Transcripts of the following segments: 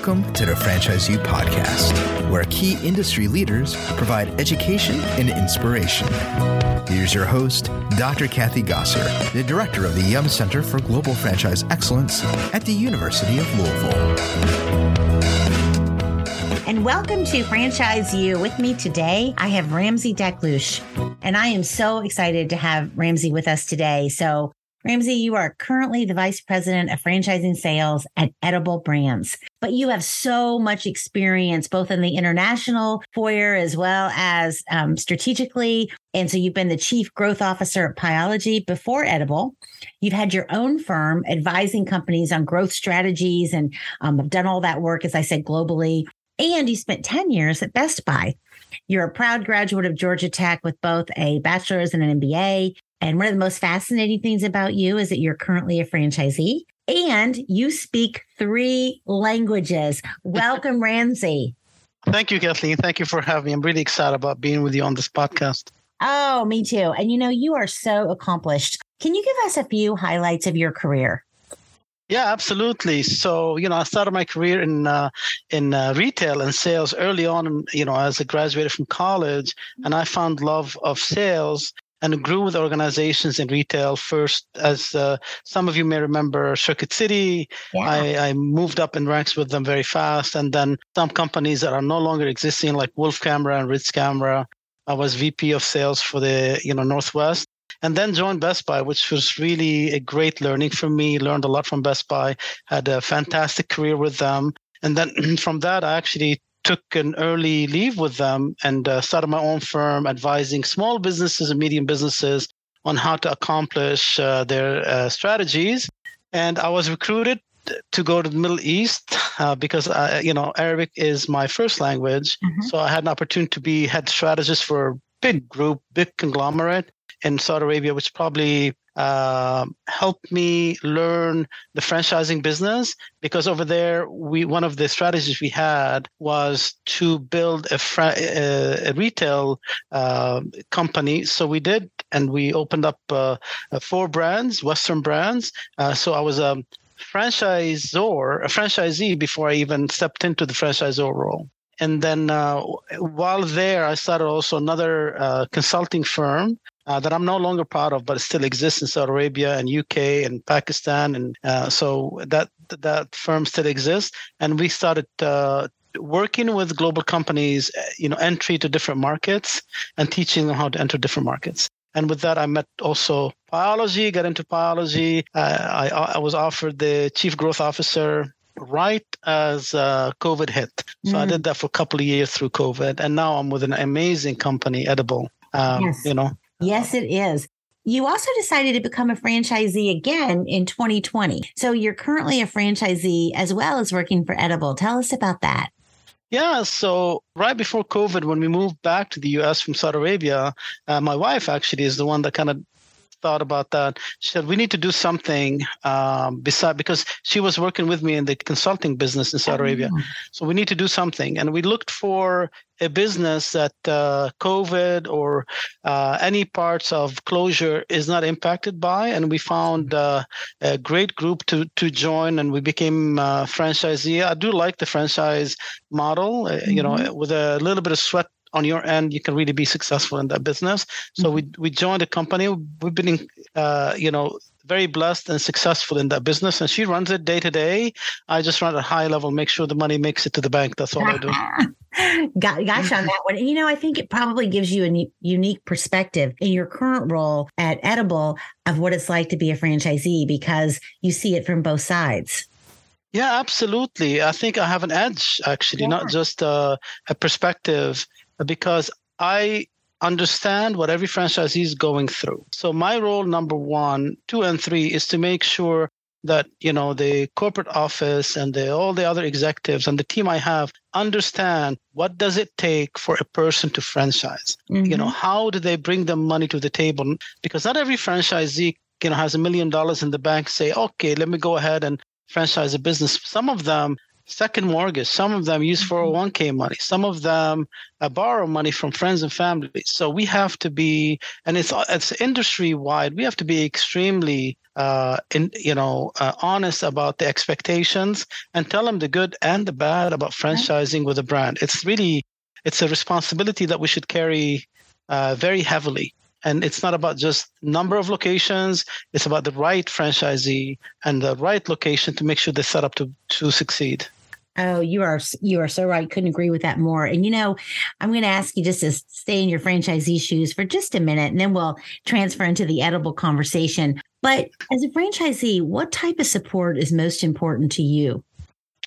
Welcome to the Franchise U podcast, where key industry leaders provide education and inspiration. Here's your host, Dr. Kathy Gosser, the director of the Yum Center for Global Franchise Excellence at the University of Louisville. And welcome to Franchise U. With me today, I have Ramsey Daklouche, and I am so excited to have Ramsey with us today. So, Ramsey, you are currently the vice president of franchising sales at Edible Brands, but you have so much experience both in the international foyer as well as um, strategically. And so you've been the chief growth officer at Pieology before Edible. You've had your own firm advising companies on growth strategies and um, have done all that work, as I said, globally. And you spent 10 years at Best Buy. You're a proud graduate of Georgia Tech with both a bachelor's and an MBA. And one of the most fascinating things about you is that you're currently a franchisee and you speak three languages. Welcome, Ramsey. Thank you, Kathleen. Thank you for having me. I'm really excited about being with you on this podcast. Oh, me too. And you know, you are so accomplished. Can you give us a few highlights of your career? Yeah, absolutely. So, you know, I started my career in uh, in uh, retail and sales early on. You know, as I graduated from college, and I found love of sales and grew with organizations in retail. First, as uh, some of you may remember, Circuit City. Yeah. I, I, moved up in ranks with them very fast, and then some companies that are no longer existing, like Wolf Camera and Ritz Camera. I was VP of sales for the you know Northwest, and then joined Best Buy, which was really a great learning for me. Learned a lot from Best Buy. Had a fantastic career with them. And then from that, I actually took an early leave with them and uh, started my own firm advising small businesses and medium businesses on how to accomplish uh, their uh, strategies. And I was recruited to go to the Middle East uh, because I, you know Arabic is my first language. Mm-hmm. So I had an opportunity to be head strategist for a big group, big conglomerate in Saudi Arabia, which probably uh, helped me learn the franchising business because over there we one of the strategies we had was to build a, fra- a, a retail uh, company. So we did and we opened up uh, four brands western brands. Uh, so i was a franchisor a franchisee before i even stepped into the franchisor role. And then uh, while there i started also another uh, consulting firm uh, that I'm no longer part of, but it still exists in Saudi Arabia and UK and Pakistan, and uh, so that that firm still exists. And we started uh, working with global companies, uh, you know, entry to different markets and teaching them how to enter different markets. And with that, I met also Pieology, got into Pieology. Uh, I, I was offered the chief growth officer right as uh, COVID hit. So mm. I did that for a couple of years through COVID. And now I'm with an amazing company, Edible. Um, yes. You know, Yes, it is. You also decided to become a franchisee again in 2020. So you're currently a franchisee as well as working for Edible. Tell us about that. Yeah, so right before COVID, when we moved back to the US from Saudi Arabia, uh, my wife actually is the one that kind of thought about that. She said we need to do something um, beside because she was working with me in the consulting business in Saudi Arabia. Oh. So we need to do something, and we looked for a business that uh, COVID or uh, any parts of closure is not impacted by, and we found uh, a great group to to join, and we became uh, franchisee. I do like the franchise model, mm-hmm. you know, mm-hmm. with a little bit of sweat on your end, you can really be successful in that business. So mm-hmm. we we joined a company. We've been, uh, you know, very blessed and successful in that business. And she runs it day to day. I just run at a high level, make sure the money makes it to the bank. That's all I do. Got, gosh, on that one. And, you know, I think it probably gives you a unique perspective in your current role at Edible of what it's like to be a franchisee because you see it from both sides. Yeah, absolutely. I think I have an edge, actually, yeah. not just uh, a perspective because I understand what every franchisee is going through. So my role number one, two, and three is to make sure that you know the corporate office and the, all the other executives and the team I have understand what does it take for a person to franchise. Mm-hmm. You know, mm-hmm. how do they bring the money to the table? Because not every franchisee you know has a million dollars in the bank. Say, okay, let me go ahead and franchise a business. Some of them second mortgage. Some of them use 401k mm-hmm. money. Some of them uh, borrow money from friends and family. So we have to be, and it's it's industry wide. We have to be extremely, uh, in, you know, uh, honest about the expectations and tell them the good and the bad about franchising with a brand. It's really, it's a responsibility that we should carry uh, very heavily and it's not about just number of locations it's about the right franchisee and the right location to make sure they're set up to to succeed Oh, you are you are so right. Couldn't agree with that more. And you know, I'm going to ask you just to stay in your franchisee shoes for just a minute, and then we'll transfer into the edible conversation. But as a franchisee, what type of support is most important to you?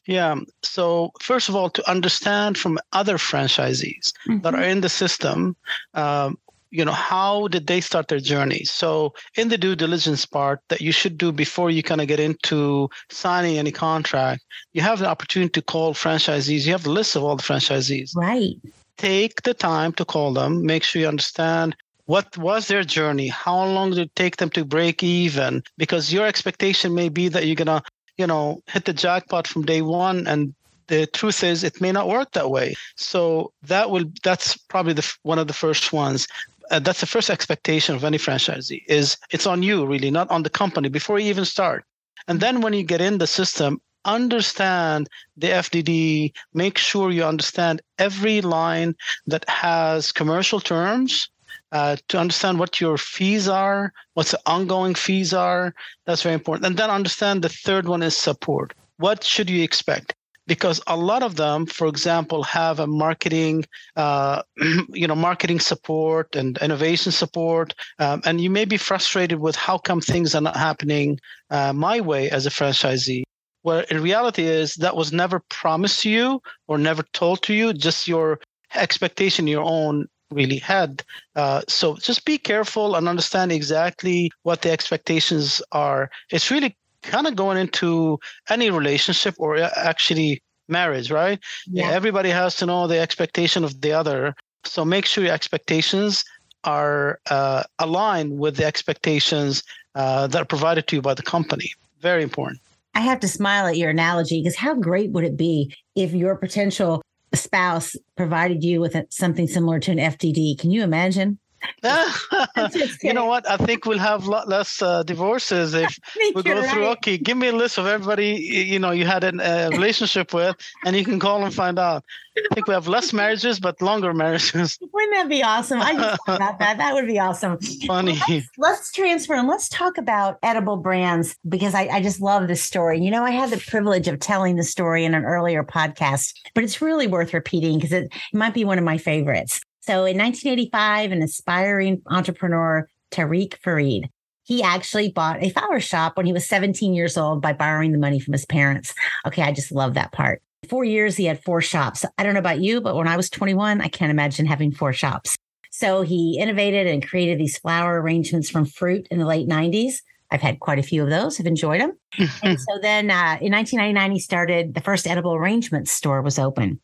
Yeah. So first of all, to understand from other franchisees mm-hmm. that are in the system, um, you know how did they start their journey? So in the due diligence part that you should do before you kind of get into signing any contract you have the opportunity to call franchisees. You have the list of all the franchisees. Right. Take the time to call them make sure you understand what was their journey how long did it take them to break even because your expectation may be that you're gonna you know hit the jackpot from day one and the truth is it may not work that way. So that will that's probably the one of the first ones uh, that's the first expectation of any franchisee is it's on you really not on the company before you even start. And then when you get in the system understand the fdd make sure you understand every line that has commercial terms uh, to understand what your fees are what the ongoing fees are. That's very important. And then understand the third one is support. What should you expect because a lot of them, for example, have a marketing, uh, you know, marketing support and innovation support, um, and you may be frustrated with how come things are not happening uh, my way as a franchisee. Where in reality is that was never promised to you or never told to you, just your expectation, your own really had. Uh, so just be careful and understand exactly what the expectations are. It's really kind of going into any relationship or actually marriage, right? Yeah. Everybody has to know the expectation of the other. So make sure your expectations are uh, aligned with the expectations uh, that are provided to you by the company. Very important. I have to smile at your analogy because how great would it be if your potential spouse provided you with something similar to an FDD? Can you imagine? you know what? I think we'll have a lot less uh, divorces if we go through. Right. Okay, give me a list of everybody you know you had a uh, relationship with, and you can call and find out. I think we have less marriages, but longer marriages. Wouldn't that be awesome? I just thought that. That would be awesome. Funny. Let's, let's, transfer and let's talk about edible brands because I, I just love this story. You know, I had the privilege of telling the story in an earlier podcast, but it's really worth repeating because it might be one of my favorites. So in 1985, an aspiring entrepreneur, Tariq Farid, he actually bought a flower shop when he was 17 years old by borrowing the money from his parents. Okay, I just love that part. Four years, he had four shops. I don't know about you, but when I was 21, I can't imagine having four shops. So he innovated and created these flower arrangements from fruit in the late 90s. I've had quite a few of those. I've enjoyed them. and so then uh, in 1999, he started the first edible arrangements store was open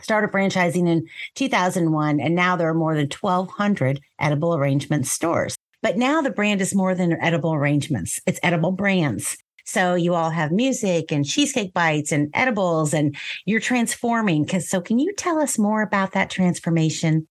started franchising in 2001, and now there are more than 1,200 edible arrangements stores. But now the brand is more than edible arrangements, it's edible brands. So you all have music and cheesecake bites and edibles, and you're transforming. Because so, can you tell us more about that transformation?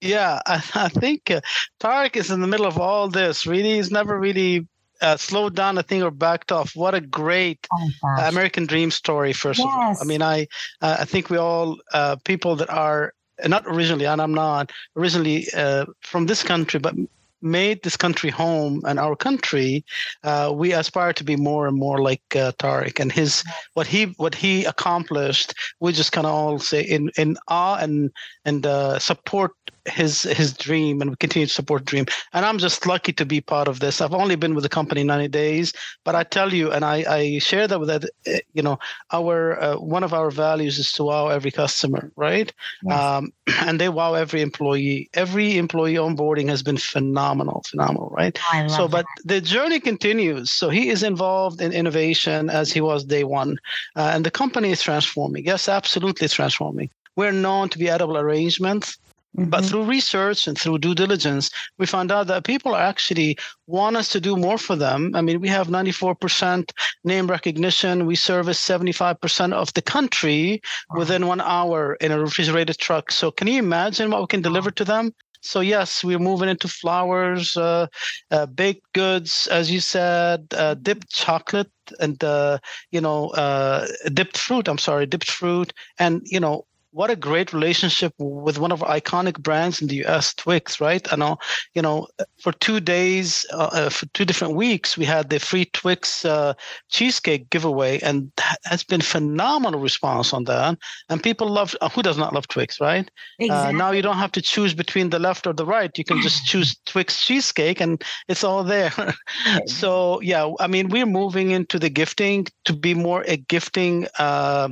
Yeah, I, I think uh, Tariq is in the middle of all this. Really, he's never really uh, slowed down a thing or backed off. What a great oh, American dream story! First yes. of all, I mean, I uh, I think we all uh, people that are not originally, and I'm not originally uh, from this country, but made this country home and our country, uh, we aspire to be more and more like uh, Tariq and his what he what he accomplished. We just kind of all say in in awe and and uh, support his his dream and we continue to support dream. And i'm just lucky to be part of this. I've only been with the company 90 days but i tell you and i i share that with that eh, you know our uh, one of our values is to wow every customer right? Yes. um, and they wow every employee. Every employee onboarding has been phenomenal phenomenal right? So but the journey continues. So he is involved in innovation as he was day one. Uh, and the company is transforming. Yes absolutely transforming. We're known to be edible arrangements Mm-hmm. But through research and through due diligence, we found out that people actually want us to do more for them. I mean, we have 94% name recognition. We service 75% of the country within one hour in a refrigerated truck. So, can you imagine what we can deliver to them? So yes, we're moving into flowers, uh, uh, baked goods, as you said, uh, dipped chocolate, and uh, you know, uh, dipped fruit. I'm sorry, dipped fruit, and you know, what a great relationship with one of our iconic brands in the US, Twix, right? I know, you know, for two days, uh, uh, for two different weeks, we had the free Twix uh, cheesecake giveaway, and has been phenomenal response on that. And people love. Uh, who does not love Twix, right? Exactly. Uh, now you don't have to choose between the left or the right. You can just choose Twix cheesecake, and it's all there. so yeah, I mean, we're moving into the gifting to be more a gifting uh,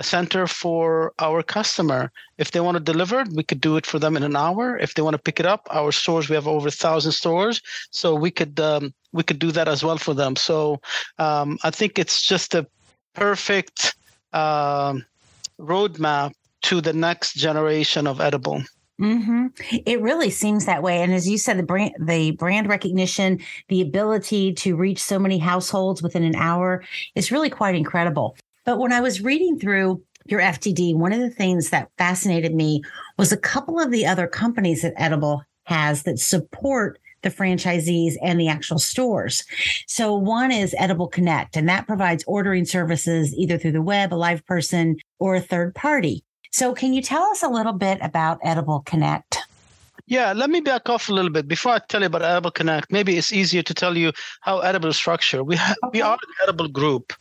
center for our customer. If they want to deliver we could do it for them in an hour. If they want to pick it up, our stores we have over a thousand stores, so we could um, we could do that as well for them. So um, I think it's just a perfect uh, roadmap to the next generation of edible. Mm-hmm. It really seems that way. And as you said, the brand, the brand recognition, the ability to reach so many households within an hour is really quite incredible. But when I was reading through your FDD, one of the things that fascinated me was a couple of the other companies that Edible has that support the franchisees and the actual stores. So one is Edible Connect, and that provides ordering services either through the web, a live person, or a third party. So can you tell us a little bit about Edible Connect? Yeah, let me back off a little bit before I tell you about Edible Connect. Maybe it's easier to tell you how Edible is structured. We ha- okay. we are an Edible Group,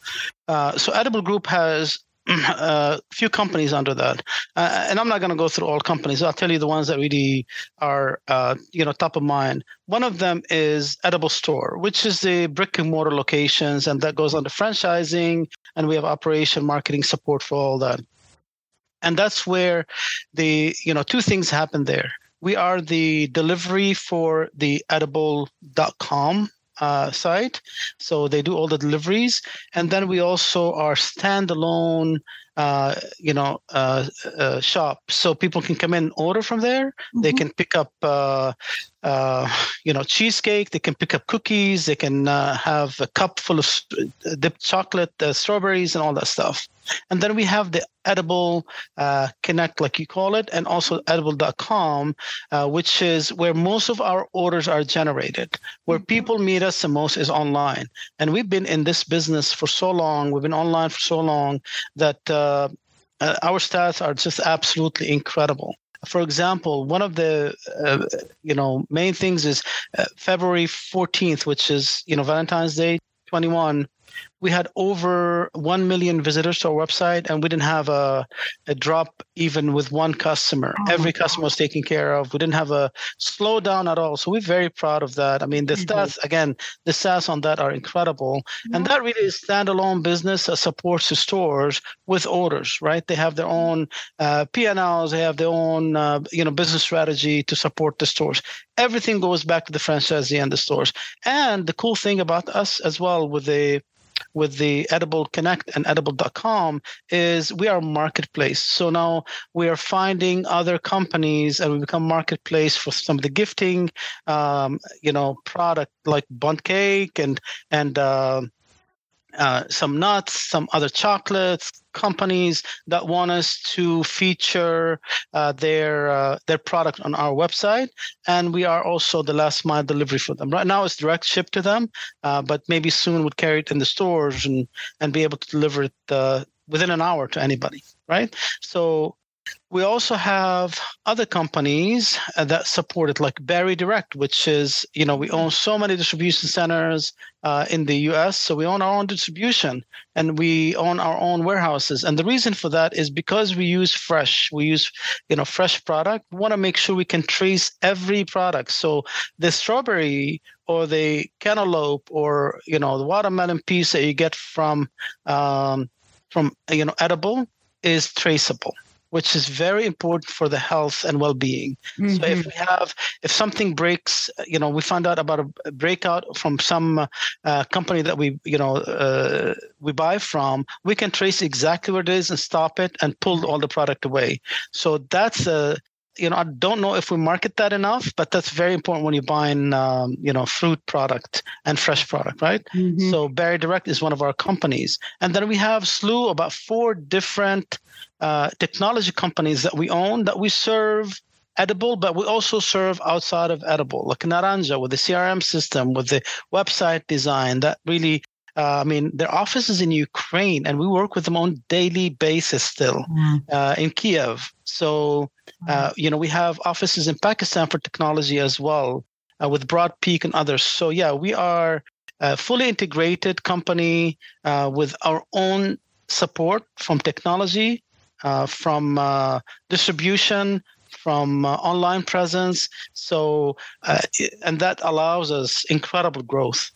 uh, so Edible Group has a uh, few companies under that, uh, and I'm not going to go through all companies. I'll tell you the ones that really are, uh, you know, top of mind. One of them is Edible Store, which is the brick and mortar locations, and that goes under franchising, and we have operation, marketing support for all that. And that's where the, you know, two things happen there. We are the delivery for the edible.com uh, site. So they do all the deliveries. And then we also are standalone uh, you know, uh, uh, shop. So people can come in and order from there. Mm-hmm. They can pick up, uh, uh, you know, cheesecake. They can pick up cookies. They can uh, have a cup full of dipped chocolate, strawberries, and all that stuff. And then we have the edible connect, like you call it, and also edible.com, which is where most of our orders are generated. Where mm-hmm. people meet us the most is online. And we've been in this business for so long. We've been online for so long that uh, uh, our stats are just absolutely incredible. For example, one of the uh, you know main things is uh, February 14th, which is you know Valentine's Day 21 we had over 1 million visitors to our website and we didn't have a, a drop even with one customer. Oh every customer was taken care of. We didn't have a slowdown at all. So we're very proud of that. I mean the mm-hmm. stats again the stats on that are incredible. Mm-hmm. and that really is standalone business that supports the stores with orders right? They have their own uh, p&l's they have their own uh, you know business strategy to support the stores. Everything goes back to the franchisee and the stores. And the cool thing about us as well with the with the Edible Connect and Edible.com is we are marketplace. So now we are finding other companies and we become marketplace for some of the gifting, um, you know, product like Bundt cake and and uh, uh, some nuts, some other chocolates, companies that want us to feature uh, their uh, their product on our website, and we are also the last mile delivery for them. Right now, it's direct ship to them, uh, but maybe soon we'll carry it in the stores and and be able to deliver it uh, within an hour to anybody. Right. So we also have other companies uh, that support it, like Berry Direct, which is, you know, we own so many distribution centers uh, in the US. So we own our own distribution and we own our own warehouses. And the reason for that is because we use fresh, we use, you know, fresh product. We want to make sure we can trace every product. So the strawberry or the cantaloupe or, you know, the watermelon piece that you get from, um, from, you know, edible is traceable which is very important for the health and well-being. Mm-hmm. So if mm-hmm. we have, if something breaks, you know, we found out about a breakout from some uh, company that we, you know, uh, we buy from, we can trace exactly where it is and stop it and pull all the product away. So that's a you know, I don't know if we market that enough, but that's very important when you're buying, um, you know, fruit product and fresh product, right? Mm-hmm. So Berry Direct is one of our companies, and then we have slew about four different uh, technology companies that we own that we serve edible, but we also serve outside of edible, like Naranga with the CRM system, with the website design that really uh, I mean, their office is in Ukraine, and we work with them on daily basis still mm. uh, in Kiev. So, uh, mm. you know, we have offices in Pakistan for technology as well, uh, with Broad Peak and others. So, yeah, we are a fully integrated company uh, with our own support from technology, uh, from distribution, from online presence. So, and that allows us incredible growth.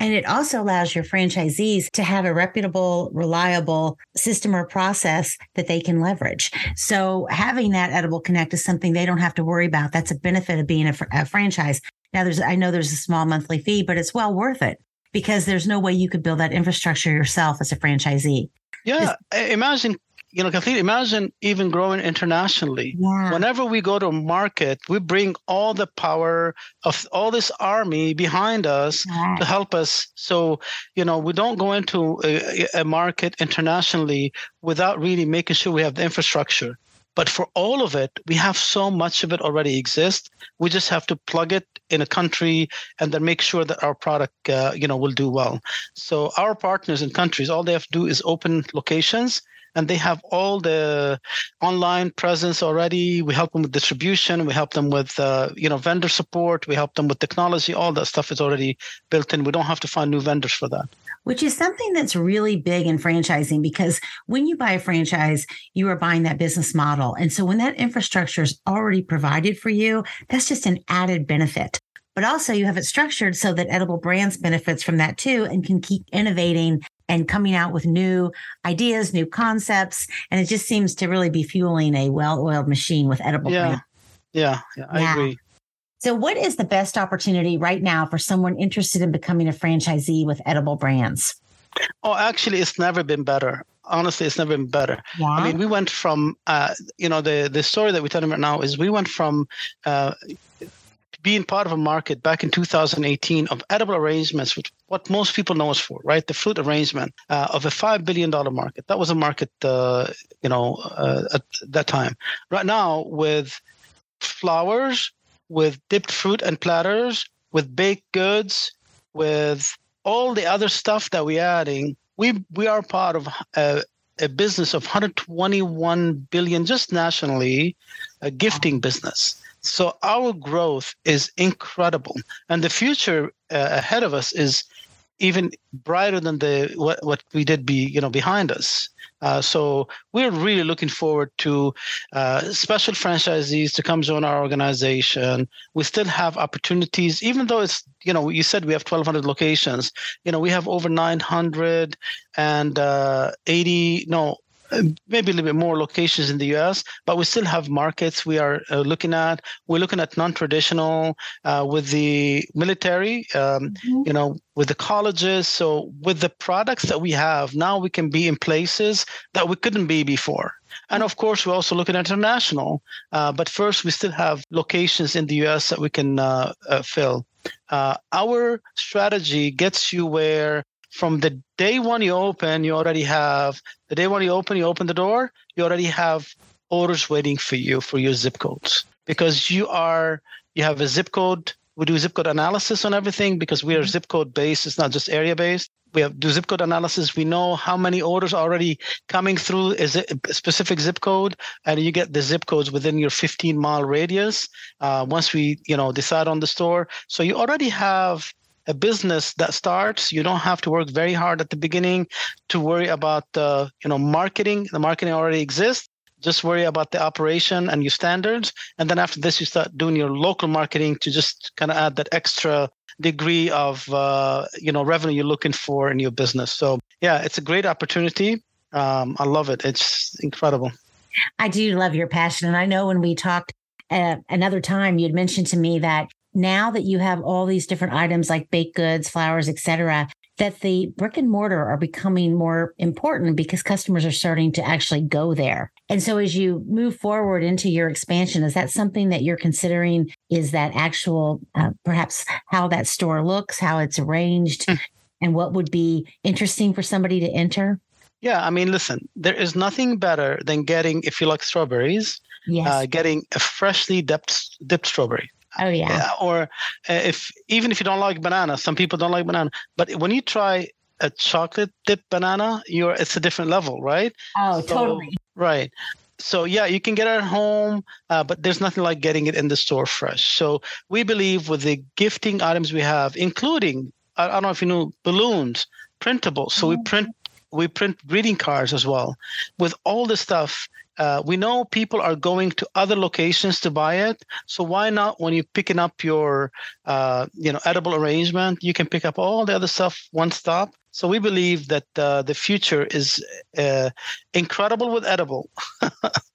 And it also allows your franchisees to have a reputable, reliable system or process that they can leverage. So having that Edible Connect is something they don't have to worry about. That's a benefit of being a, fr- a franchise. Now there's, I know there's a small monthly fee, but it's well worth it because there's no way you could build that infrastructure yourself as a franchisee. Yeah. Imagine you know, Kathleen, imagine even growing internationally. Yeah. Whenever we go to a market, we bring all the power of all this army behind us yeah. to help us. So, you know, we don't go into a, a market internationally without really making sure we have the infrastructure. But for all of it, we have so much of it already exists. We just have to plug it in a country and then make sure that our product, uh, you know, will do well. So our partners in countries, all they have to do is open locations and they have all the online presence already. We help them with distribution. We help them with uh, you know vendor support. We help them with technology. All that stuff is already built in. We don't have to find new vendors for that. Which is something that's really big in franchising because when you buy a franchise, you are buying that business model. And so when that infrastructure is already provided for you, that's just an added benefit but also you have it structured so that edible brands benefits from that too and can keep innovating and coming out with new ideas, new concepts. And it just seems to really be fueling a well oiled machine with edible yeah. Yeah, yeah, I yeah. agree. So, what is the best opportunity right now for someone interested in becoming a franchisee with edible brands? Oh, actually, it's never been better. Honestly, it's never been better. Yeah. I mean, we went from, uh, you know, the the story that we're telling right now is we went from uh, being part of a market back in 2018 of edible arrangements, which what most people know us for, right? The fruit arrangement uh, of a five billion dollar market. That was a market, uh, you know, uh, at that time. Right now, with flowers, with dipped fruit and platters, with baked goods, with all the other stuff that we're adding, we we are part of a, a business of 121 billion just nationally, a gifting business. So our growth is incredible, and the future uh, ahead of us is even brighter than the what, what we did be you know behind us. Uh, so we're really looking forward to uh, special franchisees to come join our organization. We still have opportunities, even though it's you know you said we have 1,200 locations. You know we have over 900 and uh, 80 no maybe a little bit more locations in the US, but we still have markets we are uh, looking at. We're looking at non-traditional uh, with the military, um, mm-hmm. you know, with the colleges. So with the products that we have now, we can be in places that we couldn't be before. And of course, we're also looking at international. Uh, but first, we still have locations in the US that we can uh, uh, fill. Uh, our strategy gets you where from the day one you open, you already have the day one you open, you open the door, you already have orders waiting for you for your zip codes because you are you have a zip code. We do zip code analysis on everything because we are mm-hmm. zip code based. It's not just area based. We have do zip code analysis. We know how many orders are already coming through is a specific zip code, and you get the zip codes within your 15 mile radius. Uh, once we you know decide on the store, so you already have a business that starts you don't have to work very hard at the beginning to worry about uh, you know marketing. The marketing already exists. Just worry about the operation and your standards. And then after this you start doing your local marketing to just kind of add that extra degree of uh, you know revenue you're looking for in your business. So yeah it's a great opportunity. Um, i love it. It's incredible. I do love your passion. And i know when we talked uh, another time you had mentioned to me that now that you have all these different items like baked goods, flowers, etc., that the brick and mortar are becoming more important because customers are starting to actually go there. And so as you move forward into your expansion, is that something that you're considering? Is that actual, uh, perhaps how that store looks, how it's arranged, mm. and what would be interesting for somebody to enter? Yeah, I mean, listen, there is nothing better than getting, if you like strawberries, yes. Uh, getting a freshly dipped dipped strawberry. Oh yeah. or uh, if even if you don't like banana, some people don't like banana, but when you try a chocolate dip banana, you're it's a different level, right? Oh, so, totally. Right. So yeah, you can get it at home, uh, but there's nothing like getting it in the store fresh. So we believe with the gifting items we have, including I, I don't know if you know balloons, printables. So we mm-hmm. print we print greeting cards as well. With all the stuff, uh, we know people are going to other locations to buy it. So why not when you're picking up your, uh, you know, edible arrangement, you can pick up all the other stuff one stop. So we believe that uh, the future is uh, incredible with edible,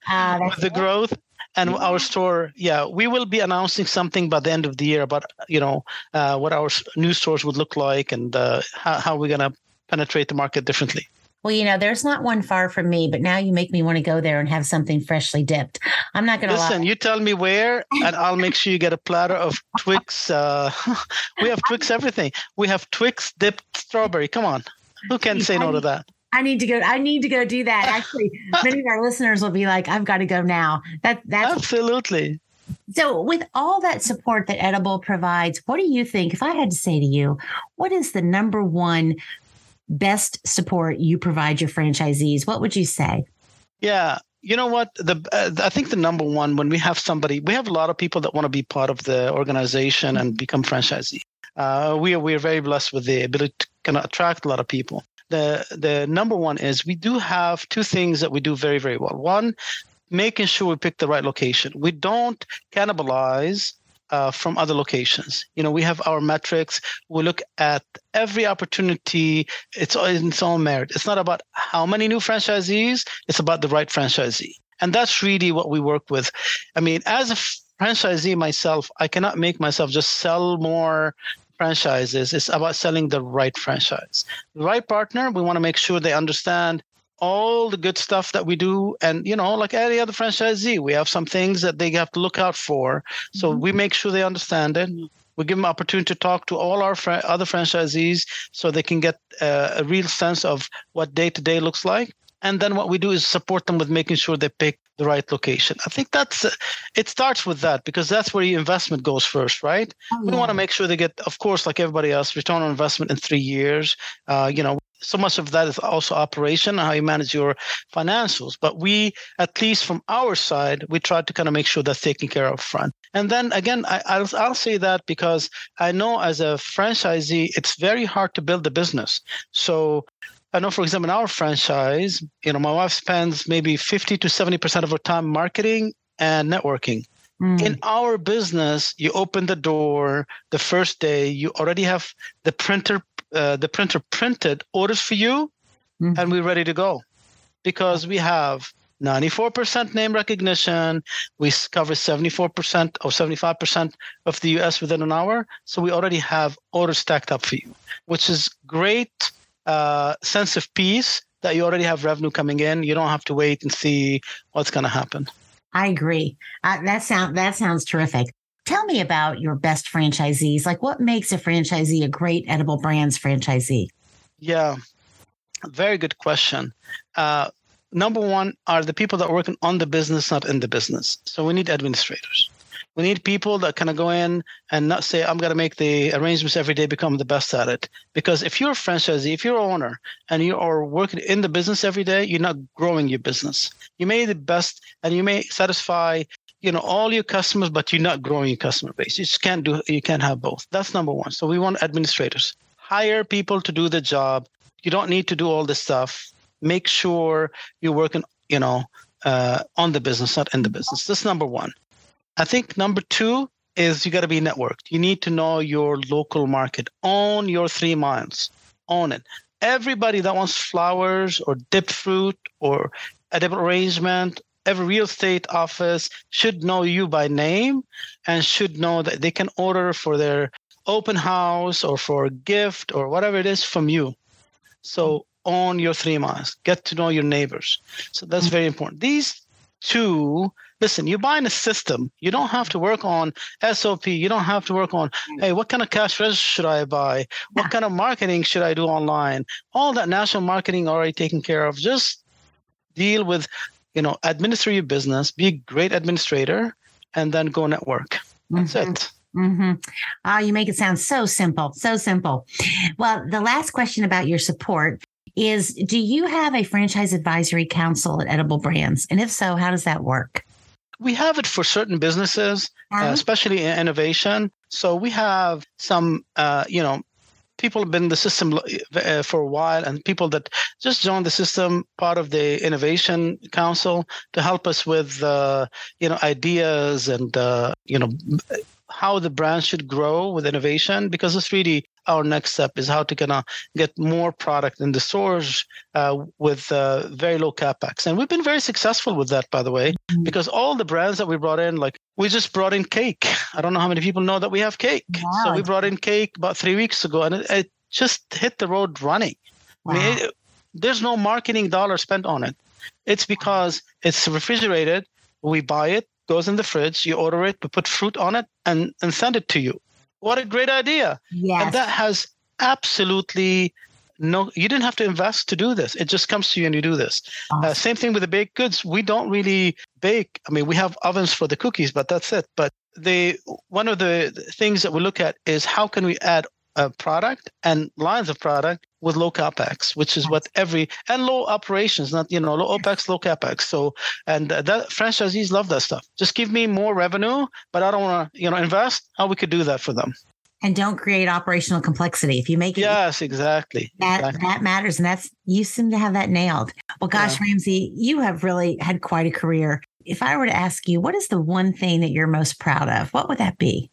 ah, with the growth and mm-hmm. our store yeah we will be announcing something by the end of the year about you know uh, what our new stores would look like and uh, how, how we're going to penetrate the market differently well, you know, there's not one far from me, but now you make me want to go there and have something freshly dipped. I'm not going to listen. Lie. You tell me where, and I'll make sure you get a platter of Twix. Uh, we have Twix everything. We have Twix dipped strawberry. Come on, who can say no to that? I need to go. I need to go do that. Actually, many of our listeners will be like, "I've got to go now." That that's absolutely. So, with all that support that Edible provides, what do you think? If I had to say to you, what is the number one best support you provide your franchisees, what would you say? Yeah, you know what? The uh, i think the number one when we have somebody we have a lot of people that want to be part of the organization and become franchisee. Uh, we are we are very blessed with the ability to kind of attract a lot of people. The the number one is we do have two things that we do very very well. One making sure we pick the right location. We don't cannibalize uh, from other locations. You know, we have our metrics. We look at every opportunity. It's in its own merit. It's not about how many new franchisees. It's about the right franchisee, and that's really what we work with. I mean, as a franchisee myself, I cannot make myself just sell more franchises. It's about selling the right franchise, the right partner. We want to make sure they understand all the good stuff that we do. And you know like any other franchisee we have some things that they have to look out for. So mm-hmm. we make sure they understand it. We give them opportunity to talk to all our fr- other franchisees so they can get uh, a real sense of what day to day looks like. And then what we do is support them with making sure they pick the right location. I think that's uh, it starts with that because that's where your investment goes first right? Oh, yeah. we want to make sure they get of course like everybody else return on investment in three years. Uh, you know so much of that is also operation how you manage your financials but we at least from our side we try to kind of make sure that's taken care of front and then again I, will I'll say that because i know as a franchisee it's very hard to build a business so I know, for example, in our franchise, you know, my wife spends maybe 50 to 70% of her time marketing and networking. Mm. In our business, you open the door the first day, you already have the printer uh, the printer printed orders for you, mm-hmm. and we're ready to go because we have 94% name recognition. We cover 74% or 75% of the US within an hour. So we already have orders stacked up for you, which is great uh, sense of peace that you already have revenue coming in. You don't have to wait and see what's going to happen. I agree. Uh, that sound that sounds terrific. Tell me about your best franchisees. Like, what makes a franchisee a great Edible Brands franchisee? Yeah, very good question. Uh, number one are the people that are working on the business, not in the business. So we need administrators. We need people that kind of go in and not say, I'm going to make the arrangements every day, become the best at it. Because if you're a franchisee, if you're an owner and you are working in the business every day, you're not growing your business. You may be the best and you may satisfy you know all your customers but you're not growing your customer base. You can't do you can't have both. That's number one. So we want administrators. Hire people to do the job. You don't need to do all this stuff. Make sure you're working you know uh, on the business not in the business. That's number one. I think number two is you got to be networked. You need to know your local market. Own your three miles. Own it. Everybody that wants flowers or dip fruit or edible arrangement every real estate office should know you by name and should know that they can order for their open house or for a gift or whatever it is from you. So own your three miles, get to know your neighbors. So that's very important. These two, listen, you're buying a system. You don't have to work on SOP. You don't have to work on, hey, what kind of cash register should I buy? What kind of marketing should I do online? All that national marketing already taken care of. Just deal with, you know, administer your business, be a great administrator, and then go network. That's mm-hmm. it. Mm-hmm. Oh, you make it sound so simple, so simple. Well, the last question about your support is Do you have a franchise advisory council at Edible Brands? And if so, how does that work? We have it for certain businesses, uh-huh. uh, especially in innovation. So we have some, uh, you know, people have been in the system uh, for a while and people that just joined the system part of the innovation council to help us with uh, you know ideas and uh, you know how the brand should grow with innovation because it's really our next step is how to kind of get more product in the stores uh, with uh, very low capex and we've been very successful with that by the way mm-hmm. because all the brands that we brought in like we just brought in cake i don't know how many people know that we have cake wow. so we brought in cake about three weeks ago and it, it just hit the road running wow. I mean, it, there's no marketing dollar spent on it it's because it's refrigerated we buy it goes in the fridge, you order it, we put fruit on it, and, and send it to you. What a great idea. Yes. And that has absolutely no, you didn't have to invest to do this. It just comes to you and you do this. Uh, awesome. Uh, same thing with the baked goods. We don't really bake. I mean, we have ovens for the cookies, but that's it. But the one of the things that we look at is how can we add a product and lines of product with low capex, which is what every and low operations, not you know low opex, low capex. So and that franchisees love that stuff. Just give me more revenue, but I don't want to you know invest. How we could do that for them. And don't create operational complexity. If you make it, yes, exactly. That exactly. that matters, and that's you seem to have that nailed. Well, gosh, yeah. Ramsey, you have really had quite a career. If I were to ask you, what is the one thing that you're most proud of? What would that be?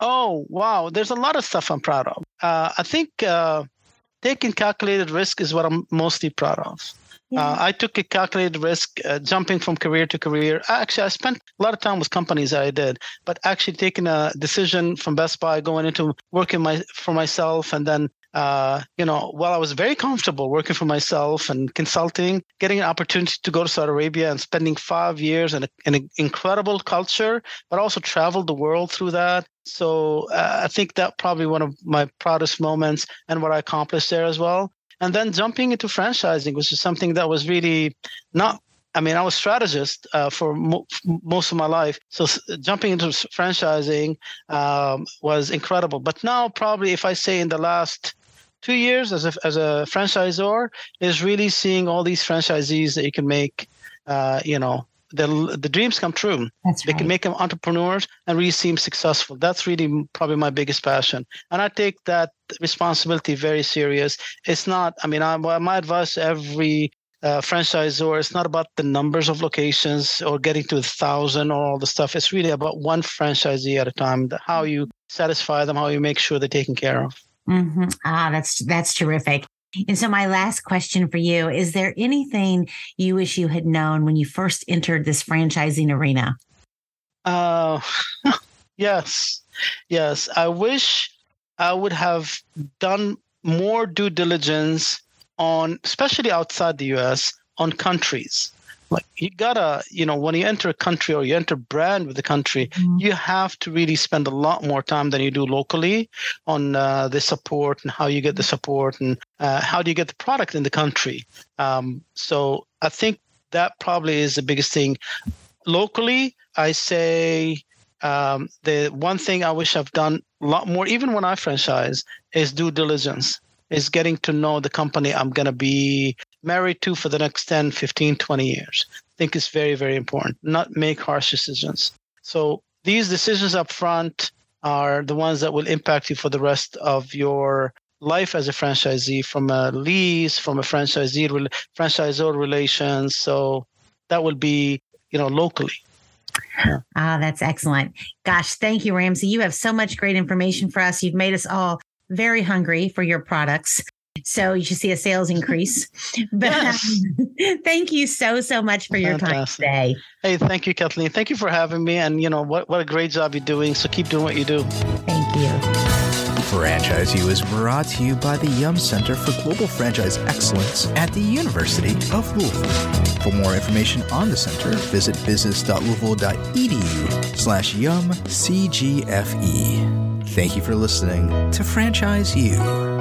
Oh, wow. There's a lot of stuff I'm proud of. Uh, I think uh, taking calculated risk is what I'm mostly proud of. Yeah. Uh, I took a calculated risk uh, jumping from career to career. Actually, I spent a lot of time with companies I did, but actually taking a decision from Best Buy, going into working my for myself, and then uh, you know, while I was very comfortable working for myself and consulting, getting an opportunity to go to Saudi Arabia and spending five years in, a, in an incredible culture, but also traveled the world through that. So uh, I think that probably one of my proudest moments and what I accomplished there as well. And then jumping into franchising, which is something that was really not I mean, I was strategist uh, for mo- most of my life. So jumping into franchising um, was incredible. But now, probably, if I say in the last two years as a as a franchisor is really seeing all these franchisees that you can make, uh, you know, the the dreams come true. That's they can make them entrepreneurs and really seem successful. That's really probably my biggest passion, and I take that responsibility very serious. It's not. I mean, I, my advice to every uh, franchisor. It's not about the numbers of locations or getting to a thousand or all the stuff. It's really about one franchisee at a time. How you satisfy them, how you make sure they're taken care of. Mm-hmm. Ah, that's that's terrific. And so, my last question for you is: There anything you wish you had known when you first entered this franchising arena? Uh, yes, yes. I wish I would have done more due diligence on, especially outside the U.S., on countries like you gotta you know when you enter a country or you enter brand with the country mm-hmm. you have to really spend a lot more time than you do locally on uh, the support and how you get the support and uh, how do you get the product in the country um, so i think that probably is the biggest thing locally i say um, the one thing i wish i've done a lot more even when i franchise is due diligence is getting to know the company I'm going to be married to for the next 10, 15, 20 years. I think it's very, very important. Not make harsh decisions. So these decisions up front are the ones that will impact you for the rest of your life as a franchisee from a lease, from a franchisee franchisor relations. So that will be, you know, locally. Ah, that's excellent. Gosh, thank you, Ramsey. You have so much great information for us. You've made us all very hungry for your products. So you should see a sales increase. but um, yes. um, thank you so, so much for your time today. Hey, thank you, Kathleen. Thank you for having me. And, you know, what, what a great job you're doing. So keep doing what you do. Thank you. Franchise U is brought to you by the Yum Center for Global Franchise Excellence at the University of Louisville. For more information on the center, visit business.louisville.edu slash yumcgfe. Thank you for listening to Franchise U.